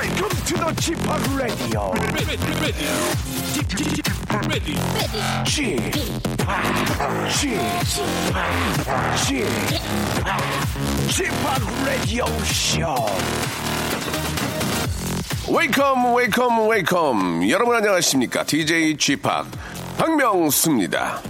Welcome to the Chip Radio. Chip, Chip, Chip, Radio Show. 웨이컴 웨이컴 웨이컴 여러분 안녕하십니까 DJ G 팍 박명수입니다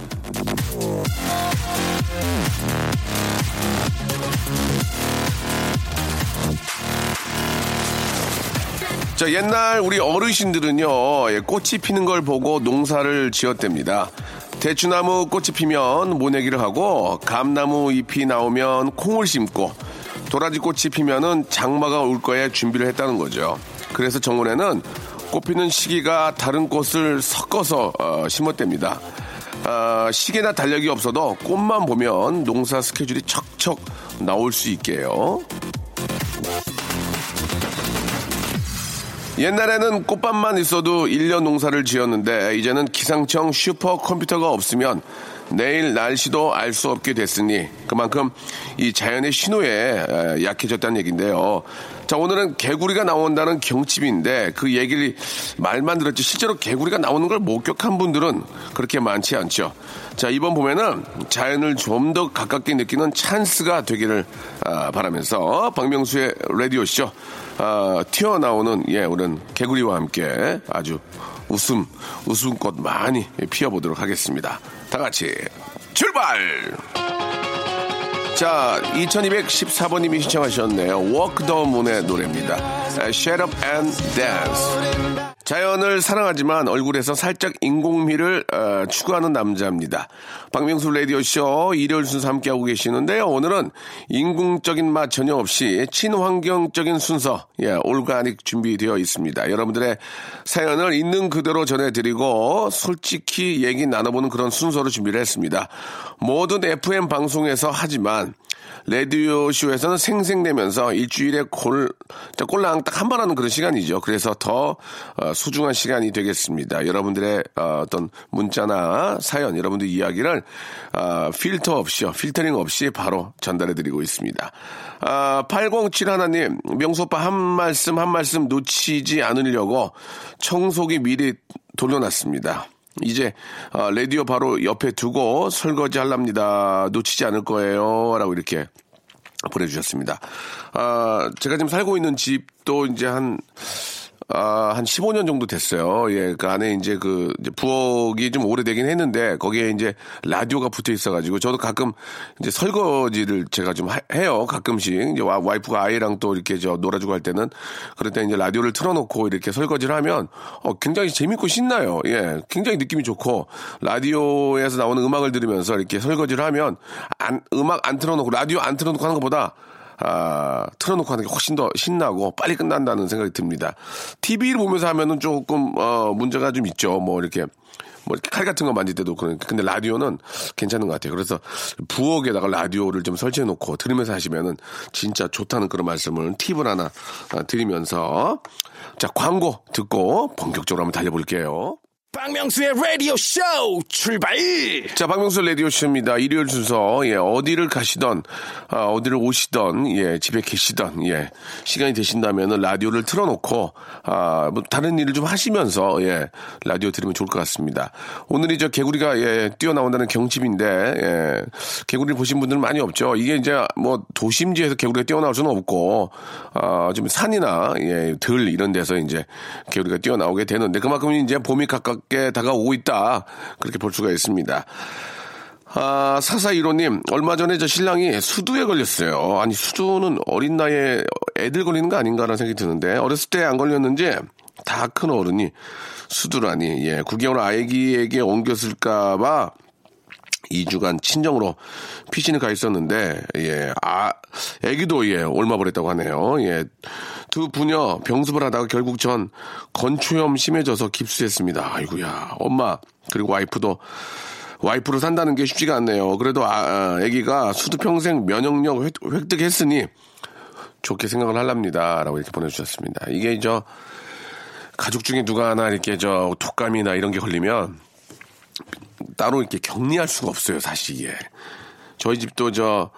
자 옛날 우리 어르신들은요 예, 꽃이 피는 걸 보고 농사를 지었답니다 대추나무 꽃이 피면 모내기를 하고 감나무 잎이 나오면 콩을 심고 도라지 꽃이 피면은 장마가 올 거에 준비를 했다는 거죠. 그래서 정원에는 꽃 피는 시기가 다른 꽃을 섞어서 어, 심었답니다. 아, 시계나 달력이 없어도 꽃만 보면 농사 스케줄이 척척 나올 수 있게요. 옛날에는 꽃밭만 있어도 1년 농사를 지었는데 이제는 기상청 슈퍼컴퓨터가 없으면 내일 날씨도 알 수 없게 됐으니 그만큼 이 자연의 신호에 에, 약해졌다는 얘기인데요. 자, 오늘은 개구리가 나온다는 경칩인데 그 얘기를 말만 들었지 실제로 개구리가 나오는 걸 목격한 분들은 그렇게 많지 않죠. 자, 이번 봄에는 자연을 좀 더 가깝게 느끼는 찬스가 되기를 아, 바라면서 박명수의 라디오쇼 아, 튀어나오는 예, 오늘 개구리와 함께 아주 웃음, 웃음꽃 많이 피워보도록 하겠습니다. 다 같이 출발! 자, 2214번님이 신청하셨네요. Walk the Moon의 노래입니다. Shut Up and Dance. 자연을 사랑하지만 얼굴에서 살짝 인공미를 어, 추구하는 남자입니다. 박명수 라디오쇼 일요일 순서 함께하고 계시는데요. 오늘은 인공적인 맛 전혀 없이 친환경적인 순서, 예, 올가닉 준비되어 있습니다. 여러분들의 사연을 있는 그대로 전해드리고 솔직히 얘기 나눠보는 그런 순서로 준비를 했습니다. 모든 FM 방송에서 하지만 라디오 쇼에서는 생생내면서 일주일에 골, 자, 꼴랑 딱 한 번 하는 그런 시간이죠. 그래서 더 어, 소중한 시간이 되겠습니다. 여러분들의 어, 떤 문자나 사연, 여러분들 이야기를 어, 필터 없이요. 필터링 없이 바로 전달해드리고 있습니다. 아, 807 하나님, 명수 오빠 한 말씀 한 말씀 놓치지 않으려고 청소기 미리 돌려놨습니다. 이제 어, 라디오 바로 옆에 두고 설거지 할랍니다. 놓치지 않을 거예요. 라고 이렇게 보내주셨습니다. 아, 제가 지금 살고 있는 집도 이제 한, 아, 한 15년 정도 됐어요. 예, 그 안에 이제 그, 부엌이 좀 오래되긴 했는데, 거기에 이제 라디오가 붙어 있어가지고, 저도 가끔 이제 설거지를 제가 좀 하- 해요. 가끔씩. 이제 와, 와이프가 아이랑 또 이렇게 저 놀아주고 할 때는, 그럴 때 이제 라디오를 틀어놓고 이렇게 설거지를 하면, 어, 굉장히 재밌고 신나요. 예, 굉장히 느낌이 좋고, 라디오에서 나오는 음악을 들으면서 이렇게 설거지를 하면, 안, 음악 안 틀어놓고, 라디오 안 틀어놓고 하는 것보다, 아, 틀어놓고 하는 게 훨씬 더 신나고 빨리 끝난다는 생각이 듭니다. TV를 보면서 하면은 조금, 어, 문제가 좀 있죠. 뭐, 이렇게. 뭐 이렇게 칼 같은 거 만질 때도 그러니까 근데 라디오는 괜찮은 것 같아요. 그래서 부엌에다가 라디오를 좀 설치해 놓고 들으면서 하시면은 진짜 좋다는 그런 말씀을 팁을 하나 아, 드리면서 자 광고 듣고 본격적으로 한번 달려볼게요. 박명수의 라디오 쇼 출발! 자, 박명수 라디오 쇼입니다. 일요일 순서, 예, 어디를 가시던, 아, 어디를 오시던, 예, 집에 계시던, 예, 시간이 되신다면 라디오를 틀어놓고, 아, 뭐, 다른 일을 좀 하시면서, 예, 라디오 들으면 좋을 것 같습니다. 오늘이 저 개구리가, 예, 뛰어나온다는 경칩인데, 예, 개구리를 보신 분들은 많이 없죠. 이게 이제 뭐, 도심지에서 개구리가 뛰어나올 수는 없고, 아, 좀 산이나, 예, 들 이런 데서 이제 개구리가 뛰어나오게 되는데, 그만큼 이제 봄이 가깝 게 다가오고 있다. 그렇게 볼 수가 있습니다. 아, 사사이로님, 얼마 전에 저 신랑이 수두에 걸렸어요. 아니, 수두는 어린 나이에 애들 걸리는 거 아닌가라는 생각이 드는데, 어렸을 때 안 걸렸는지 다 큰 어른이 수두라니, 예, 9개월 아기에게 옮겼을까봐 2주간 친정으로 피신을 가 있었는데, 예, 아, 애기도, 예, 올마버렸다고 하네요. 예. 두 부녀 병습을 하다가 결국 전 건초염 심해져서 깁스했습니다. 아이고야, 엄마, 그리고 와이프도 와이프로 산다는 게 쉽지가 않네요. 그래도 아, 아, 애기가 수두 평생 면역력 획, 획득했으니 좋게 생각을 할랍니다. 라고 이렇게 보내주셨습니다. 이게 저, 가족 중에 누가 하나 이렇게 저 독감이나 이런 게 걸리면 따로 이렇게 격리할 수가 없어요, 사실 이게. 저희 집도 저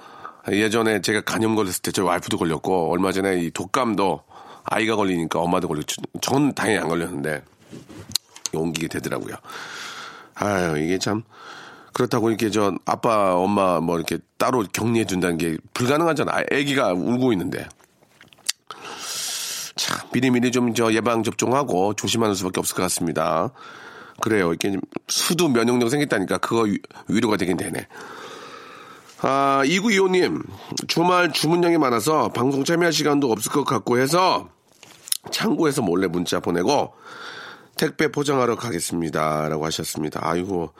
예전에 제가 간염 걸렸을 때 저희 와이프도 걸렸고 얼마 전에 이 독감도 아이가 걸리니까 엄마도 걸렸죠. 전 다행히 안 걸렸는데 옮기게 되더라고요. 아유, 이게 참 그렇다고 이렇게 저 아빠, 엄마 뭐 이렇게 따로 격리해 준다는 게 불가능하잖아. 아기가 울고 있는데. 참 미리미리 좀 저 예방 접종하고 조심하는 수밖에 없을 것 같습니다. 그래요. 이렇게 수두 면역력 생겼다니까 그거 위, 위로가 되긴 되네. 아, 2925님, 주말 주문량이 많아서 방송 참여할 시간도 없을 것 같고 해서 창고에서 몰래 문자 보내고 택배 포장하러 가겠습니다. 라고 하셨습니다. 아이고,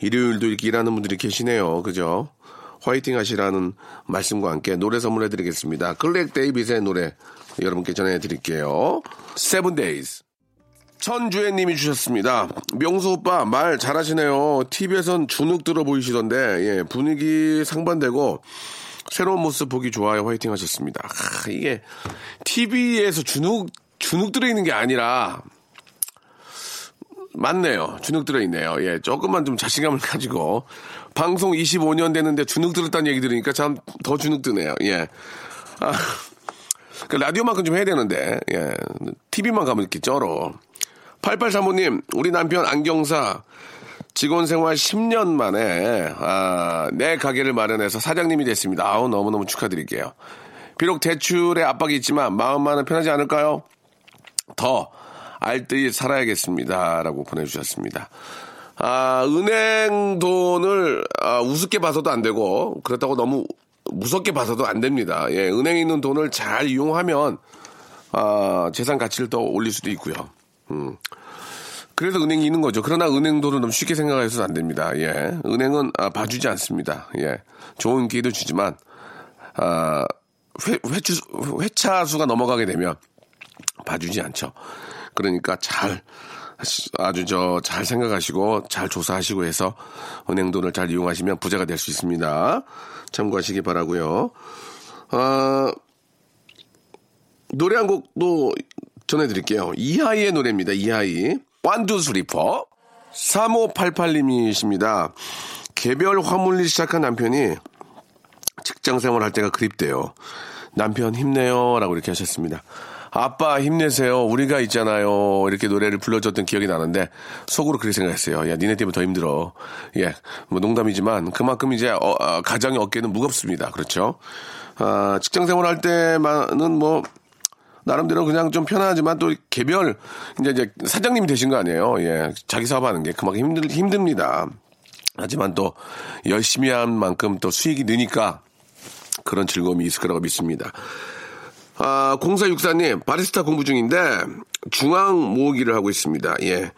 일요일도 이렇게 일하는 분들이 계시네요. 그죠? 화이팅 하시라는 말씀과 함께 노래 선물해 드리겠습니다. 크레이그 데이빗의 노래 여러분께 전해 드릴게요. Seven Days. 천주혜 님이 주셨습니다. 명수 오빠 말 잘하시네요. TV에선 주눅 들어 보이시던데 예, 분위기 상반되고 새로운 모습 보기 좋아요. 화이팅 하셨습니다. 아, 이게 TV에서 주눅 주눅 들어 있는 게 아니라 맞네요. 주눅 들어 있네요. 예, 조금만 좀 자신감을 가지고. 방송 25년 됐는데 주눅 들었다는 얘기 들으니까 참 더 주눅 드네요. 예. 아, 그 라디오만큼 좀 해야 되는데, 예. TV만 가면 이렇게 쩔어. 8835님, 우리 남편 안경사 직원 생활 10년 만에, 아, 내 가게를 마련해서 사장님이 됐습니다. 아우, 너무너무 축하드릴게요. 비록 대출의 압박이 있지만 마음만은 편하지 않을까요? 더 알뜰히 살아야겠습니다. 라고 보내주셨습니다. 아, 은행 돈을 아, 우습게 봐서도 안 되고, 그렇다고 너무 무섭게 봐서도 안 됩니다. 예, 은행에 있는 돈을 잘 이용하면, 아, 재산 가치를 더 올릴 수도 있고요. 음. 그래서 은행이 있는 거죠. 그러나 은행 돈을 너무 쉽게 생각해서는 안 됩니다. 예. 은행은 아, 봐주지 않습니다. 예. 좋은 기회도 주지만, 아, 회, 회추, 회차 수가 넘어가게 되면 봐주지 않죠. 그러니까 잘 아주 저 잘 생각하시고 잘 조사하시고 해서 은행 돈을 잘 이용하시면 부자가 될 수 있습니다. 참고하시기 바라고요. 아, 노래 한 곡도 전해드릴게요. 이하이의 노래입니다. 이하이. 완두 스리퍼. 3588님이십니다. 개별 화물일 시작한 남편이 직장 생활할 때가 그립대요. 남편 힘내요. 라고 이렇게 하셨습니다. 아빠 힘내세요. 우리가 있잖아요. 이렇게 노래를 불러줬던 기억이 나는데 속으로 그렇게 생각했어요. 야, 니네 때문에 더 힘들어. 예, 뭐 농담이지만 그만큼 이제 어, 어, 가장의 어깨는 무겁습니다. 그렇죠? 아, 직장 생활할 때만은 뭐 나름대로 그냥 좀 편하지만 또 개별 이제 이제 사장님이 되신 거 아니에요. 예, 자기 사업하는 게 그만큼 힘들 힘듭니다. 하지만 또 열심히 한 만큼 또 수익이 느니까 그런 즐거움이 있을 거라고 믿습니다. 아, 0464님, 바리스타 공부 중인데 중앙 모으기를 하고 있습니다. 예.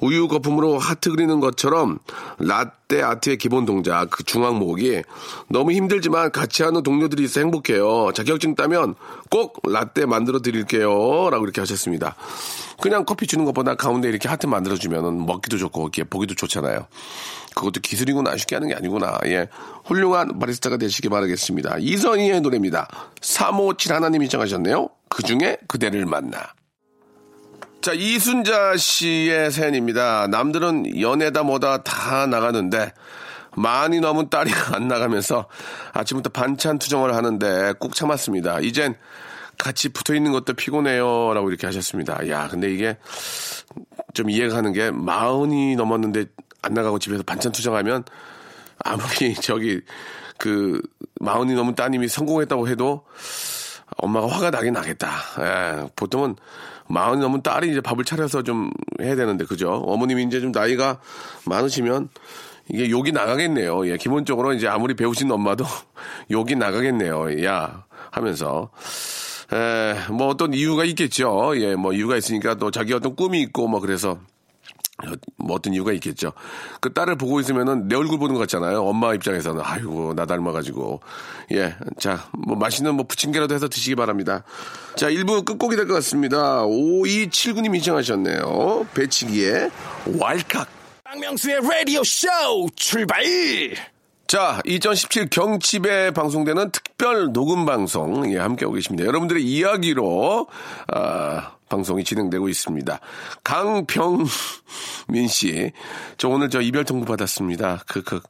우유 거품으로 하트 그리는 것처럼 라떼 아트의 기본 동작, 그 중앙 모으기. 너무 힘들지만 같이 하는 동료들이 있어 행복해요. 자격증 따면 꼭 라떼 만들어 드릴게요. 라고 이렇게 하셨습니다. 그냥 커피 주는 것보다 가운데 이렇게 하트 만들어주면 먹기도 좋고, 보기도 좋잖아요. 그것도 기술이구나. 쉽게 하는 게 아니구나. 예. 훌륭한 바리스타가 되시기 바라겠습니다. 이선희의 노래입니다. 357 하나님이 정하셨네요. 그 중에 그대를 만나. 자, 이순자 씨의 사연입니다. 남들은 연애다 뭐다 다 나가는데 많이 넘은 딸이 안 나가면서 아침부터 반찬 투정을 하는데 꾹 참았습니다. 이젠 같이 붙어 있는 것도 피곤해요. 라고 이렇게 하셨습니다. 야, 근데 이게 좀 이해가 가는 게 마흔이 넘었는데 안 나가고 집에서 반찬 투정하면 아무리 저기 그 마흔이 넘은 따님이 성공했다고 해도 엄마가 화가 나긴 나겠다. 예, 보통은 마흔이 넘은 딸이 이제 밥을 차려서 좀 해야 되는데 그죠? 어머님이 이제 좀 나이가 많으시면 이게 욕이 나가겠네요. 예, 기본적으로 이제 아무리 배우신 엄마도 욕이 나가겠네요. 야 하면서 에, 뭐 어떤 이유가 있겠죠. 예, 뭐 이유가 있으니까 또 자기 어떤 꿈이 있고 뭐 그래서 뭐 어떤 이유가 있겠죠. 그 딸을 보고 있으면은 내 얼굴 보는 것 같잖아요. 엄마 입장에서는 아이고 나 닮아가지고 예, 자 뭐 맛있는 뭐 부침개라도 해서 드시기 바랍니다. 자 1부 끝곡이 될 것 같습니다. 5279님 신청하셨네요. 배치기의 왈칵. 박명수의 라디오 쇼 출발! 자, 2017 경칩에 방송되는 특별 녹음 방송, 예, 함께하고 계십니다. 여러분들의 이야기로, 아, 방송이 진행되고 있습니다. 강병민 씨, 저 오늘 저 이별 통보 받았습니다. 그, 그,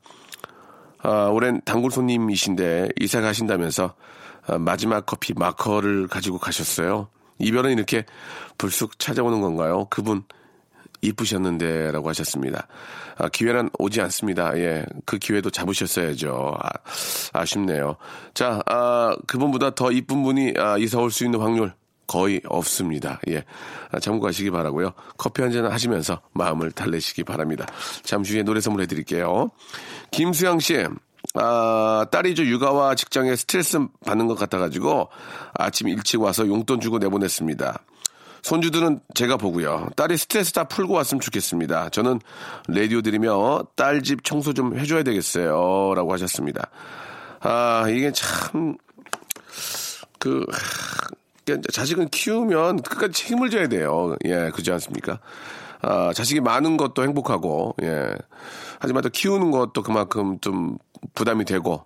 아, 오랜 단골 손님이신데 이사 가신다면서 아, 마지막 커피 마커를 가지고 가셨어요. 이별은 이렇게 불쑥 찾아오는 건가요? 그분 이쁘셨는데 라고 하셨습니다. 아, 기회는 오지 않습니다. 예. 그 기회도 잡으셨어야죠. 아, 쉽네요 자, 아, 그분보다 더 이쁜 분이 아, 이사 올 수 있는 확률 거의 없습니다. 예. 아, 참고하시기 바라고요 커피 한 잔 하시면서 마음을 달래시기 바랍니다. 잠시 후에 노래 선물해 드릴게요. 김수영 씨. 아, 딸이 저 육아와 직장에 스트레스 받는 것 같아가지고 아침 일찍 와서 용돈 주고 내보냈습니다. 손주들은 제가 보고요. 딸이 스트레스 다 풀고 왔으면 좋겠습니다. 저는 라디오 들으며 딸 집 청소 좀 해줘야 되겠어요. 라고 하셨습니다. 아, 이게 참, 그, 하, 자식은 키우면 끝까지 책임을 져야 돼요. 예, 그렇지 않습니까? 아, 자식이 많은 것도 행복하고, 예. 하지만 또 키우는 것도 그만큼 좀 부담이 되고,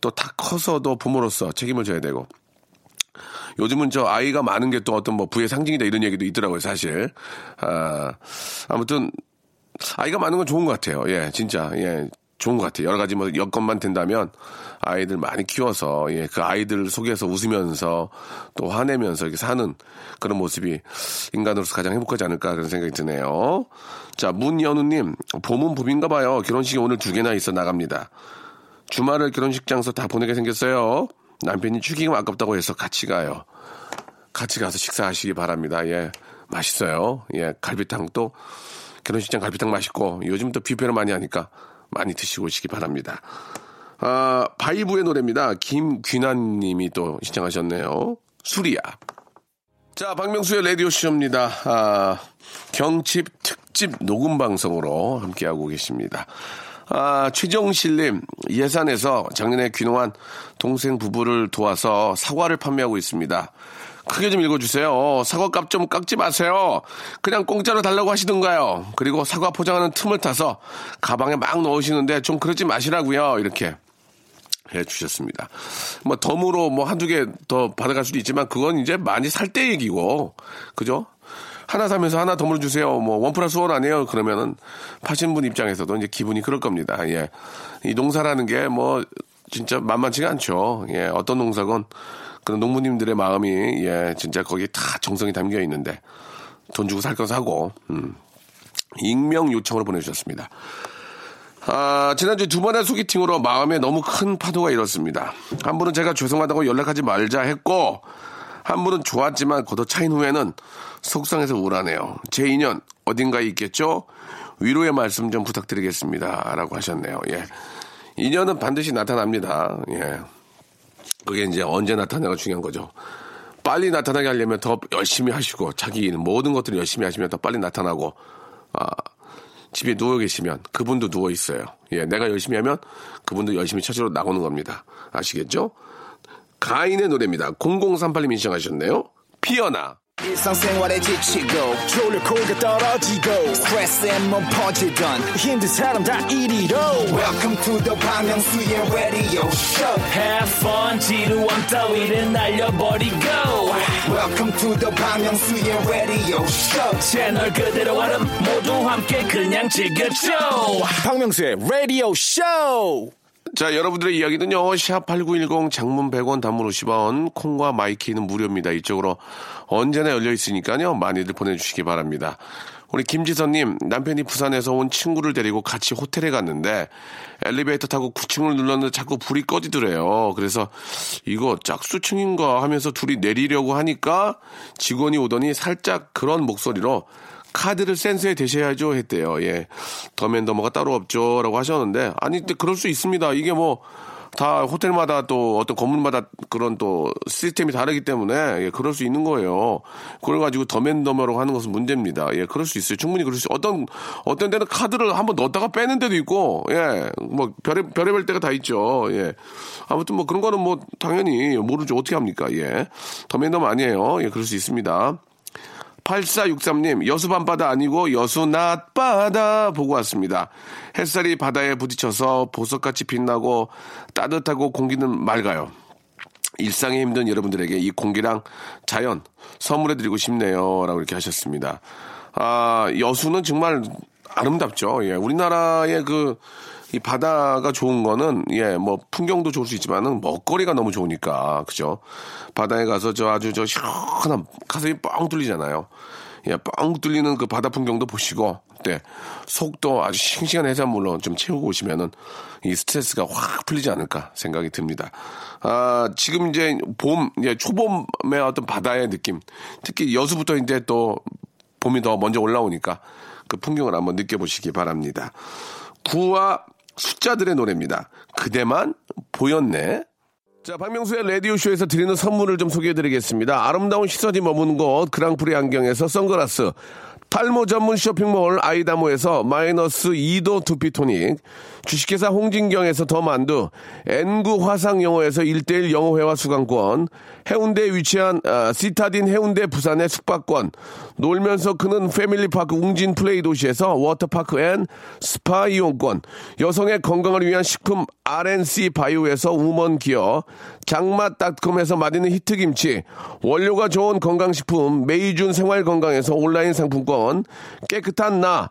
또 다 커서도 부모로서 책임을 져야 되고, 요즘은 저 아이가 많은 게 또 어떤 뭐 부의 상징이다 이런 얘기도 있더라고요, 사실. 아, 아무튼, 아이가 많은 건 좋은 것 같아요. 예, 진짜. 예. 좋은 것 같아요. 여러 가지 뭐 여건만 된다면 아이들 많이 키워서 예, 그 아이들 속에서 웃으면서 또 화내면서 이렇게 사는 그런 모습이 인간으로서 가장 행복하지 않을까 그런 생각이 드네요. 자, 문연우님, 봄은 봄인가 봐요. 결혼식이 오늘 두 개나 있어 나갑니다. 주말을 결혼식 장소 다 보내게 생겼어요. 남편이 축의금 아깝다고 해서 같이 가요. 같이 가서 식사하시기 바랍니다. 예. 맛있어요. 예. 갈비탕 또 결혼식장 갈비탕 맛있고 요즘 또 뷔페를 많이 하니까 많이 드시고 오시기 바랍니다. 아, 바이브의 노래입니다. 김귀난 님이 또 시청하셨네요. 수리야. 자, 박명수의 라디오쇼입니다. 아, 경칩 특집 녹음 방송으로 함께하고 계십니다. 아, 최정실님, 예산에서 작년에 귀농한 동생 부부를 도와서 사과를 판매하고 있습니다. 크게 좀 읽어주세요. 사과값 좀 깎지 마세요. 그냥 공짜로 달라고 하시던가요. 그리고 사과 포장하는 틈을 타서 가방에 막 넣으시는데 좀 그러지 마시라고요. 이렇게 해 주셨습니다. 뭐 덤으로 뭐 한두 개 더 받아갈 수도 있지만 그건 이제 많이 살 때 얘기고 그죠? 하나 사면서 하나 덤으로 주세요. 뭐 원 플러스 원 아니에요. 그러면은 파신 분 입장에서도 이제 기분이 그럴 겁니다. 예. 이 농사라는 게 뭐 진짜 만만치가 않죠. 예. 어떤 농사건 그런 농부님들의 마음이 예, 진짜 거기에 다 정성이 담겨 있는데 돈 주고 살 거 사고 음. 익명 요청으로 보내주셨습니다. 아, 지난주 두 번의 소개팅으로 마음에 너무 큰 파도가 일었습니다. 한 분은 제가 죄송하다고 연락하지 말자 했고, 한 분은 좋았지만 걷어 차인 후에는 속상해서 우울하네요. 제 인연 어딘가에 있겠죠? 위로의 말씀 좀 부탁드리겠습니다. 라고 하셨네요. 예. 인연은 반드시 나타납니다. 예. 그게 이제 언제 나타나가 중요한 거죠. 빨리 나타나게 하려면 더 열심히 하시고 자기 일 모든 것들을 열심히 하시면 더 빨리 나타나고 아, 집에 누워 계시면 그분도 누워 있어요. 예, 내가 열심히 하면 그분도 열심히 찾으러 나오는 겁니다. 아시겠죠? 가인의 노래입니다. 0038님이 신청하셨네요. 피어나. 일상생활에 지치고, 졸려 코가 떨어지고, 스트레스에 몸 퍼지던, 힘든 사람 다 이리로. welcome to the Park Myung-soo's radio show Have fun 지루함 따위를 날려버리고 welcome to the Park Myung-soo's radio show 채널 그대로 얼음 모두 함께 그냥 즐겨줘 박명수의 라디오 쇼 자, 여러분들의 이야기는요, 샵8910 장문 100원 단문 50원, 콩과 마이K는 무료입니다. 이쪽으로 언제나 열려 있으니까요, 많이들 보내주시기 바랍니다. 우리 김지선님, 남편이 부산에서 온 친구를 데리고 같이 호텔에 갔는데, 엘리베이터 타고 9층을 눌렀는데 자꾸 불이 꺼지더래요. 그래서 이거 짝수층인가 하면서 둘이 내리려고 하니까 직원이 오더니 살짝 그런 목소리로 카드를 센서에 대셔야죠 했대요. 예. 더맨더머가 따로 없죠. 라고 하셨는데, 아니, 근데 그럴 수 있습니다. 이게 뭐, 다 호텔마다 또 어떤 건물마다 그런 또 시스템이 다르기 때문에 예, 그럴 수 있는 거예요. 그걸 가지고 더맨더머로 하는 것은 문제입니다. 예, 그럴 수 있어요. 충분히 그럴 수 어떤 어떤 데는 카드를 한번 넣었다가 빼는 데도 있고 예, 뭐 별의 별의별 때가 다 있죠. 예, 아무튼 뭐 그런 거는 뭐 당연히 모르죠. 어떻게 합니까? 예, 더맨더머 아니에요. 예, 그럴 수 있습니다. 8463님, 여수 밤바다 아니고 여수 낮바다 보고 왔습니다. 햇살이 바다에 부딪혀서 보석같이 빛나고 따뜻하고 공기는 맑아요. 일상에 힘든 여러분들에게 이 공기랑 자연 선물해드리고 싶네요. 라고 이렇게 하셨습니다. 아, 여수는 정말 아름답죠. 예, 우리나라의 그, 이 바다가 좋은 거는, 예, 뭐, 풍경도 좋을 수 있지만은, 먹거리가 너무 좋으니까, 그죠? 바다에 가서 저 아주 저 시원한 가슴이 뻥 뚫리잖아요. 예, 뻥 뚫리는 그 바다 풍경도 보시고, 네. 속도 아주 싱싱한 해산물로 좀 채우고 오시면은 이 스트레스가 확 풀리지 않을까 생각이 듭니다. 아, 지금 이제 봄, 이제 초봄의 어떤 바다의 느낌. 특히 여수부터 이제 또 봄이 더 먼저 올라오니까 그 풍경을 한번 느껴보시기 바랍니다. 구와 숫자들의 노래입니다. 그대만 보였네. 자, 박명수의 라디오쇼에서 드리는 선물을 좀 소개해 드리겠습니다. 아름다운 시선이 머무는 곳, 그랑프리 안경에서 선글라스, 탈모 전문 쇼핑몰 아이다모에서 마이너스 2도 두피토닉, 주식회사 홍진경에서 더 만두, N구 화상영어에서 1대1 영어회화 수강권, 해운대에 위치한 아, 시타딘 해운대 부산의 숙박권, 놀면서 크는 패밀리파크 웅진 플레이 도시에서 워터파크 and 스파 이용권, 여성의 건강을 위한 식품 RNC 바이오에서 우먼 기어, 장맛닷컴에서 맛있는 히트김치, 원료가 좋은 건강식품 메이준 생활건강에서 온라인 상품권, 깨끗한 나,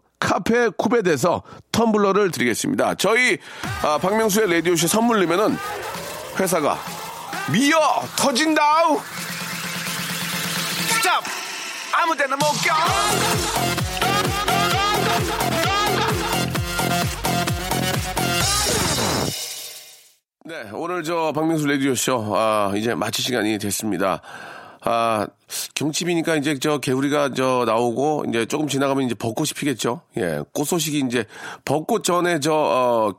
카페 쿠베에서 텀블러를 드리겠습니다. 저희 아, 박명수의 라디오쇼 선물 내면은 회사가 미어 터진다우 stop 아무 데나 못 껴. 네, 오늘 저 박명수 라디오쇼, 아, 이제 마칠 시간이 됐습니다. 아, 경칩이니까 이제 저 개구리가 저 나오고 이제 조금 지나가면 이제 벚꽃이 피겠죠. 예, 꽃 소식이 이제 벚꽃 전에 저, 어,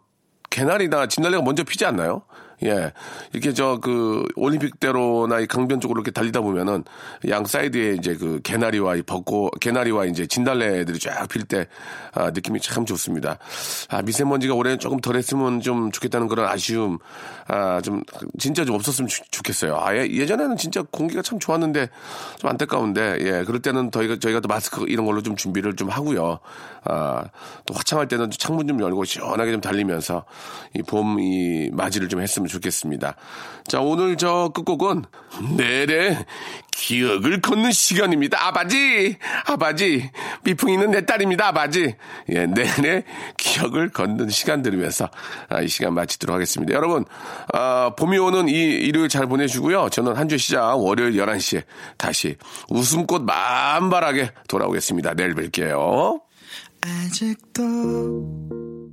개나리나 진달래가 먼저 피지 않나요? 예. 이렇게 저 그 올림픽대로나 이 강변 쪽으로 이렇게 달리다 보면은 양 사이드에 이제 그 개나리와 이 벚꽃, 개나리와 이제 진달래들이 쫙 필 때 아, 느낌이 참 좋습니다. 아, 미세먼지가 올해는 조금 덜 했으면 좀 좋겠다는 그런 아쉬움, 아, 좀 진짜 좀 없었으면 좋, 좋겠어요. 아, 예, 예전에는 진짜 공기가 참 좋았는데 좀 안타까운데, 예. 그럴 때는 저희가, 저희가 또 마스크 이런 걸로 좀 준비를 좀 하고요. 아, 또 화창할 때는 창문 좀 열고 시원하게 좀 달리면서 이 봄이 맞이를 좀 했으면 좋겠습니다. 자, 오늘 저 끝곡은 내래 기억을 걷는 시간입니다. 아바지! 아바지! 미풍이는 내 딸입니다. 아바지! 예, 내래 기억을 걷는 시간 들으면서 아, 이 시간 마치도록 하겠습니다. 여러분, 아, 봄이 오는 이 일요일 잘 보내주고요. 저는 한 주 시작 월요일 11시에 다시 웃음꽃 만발하게 돌아오겠습니다. 내일 뵐게요. 아직도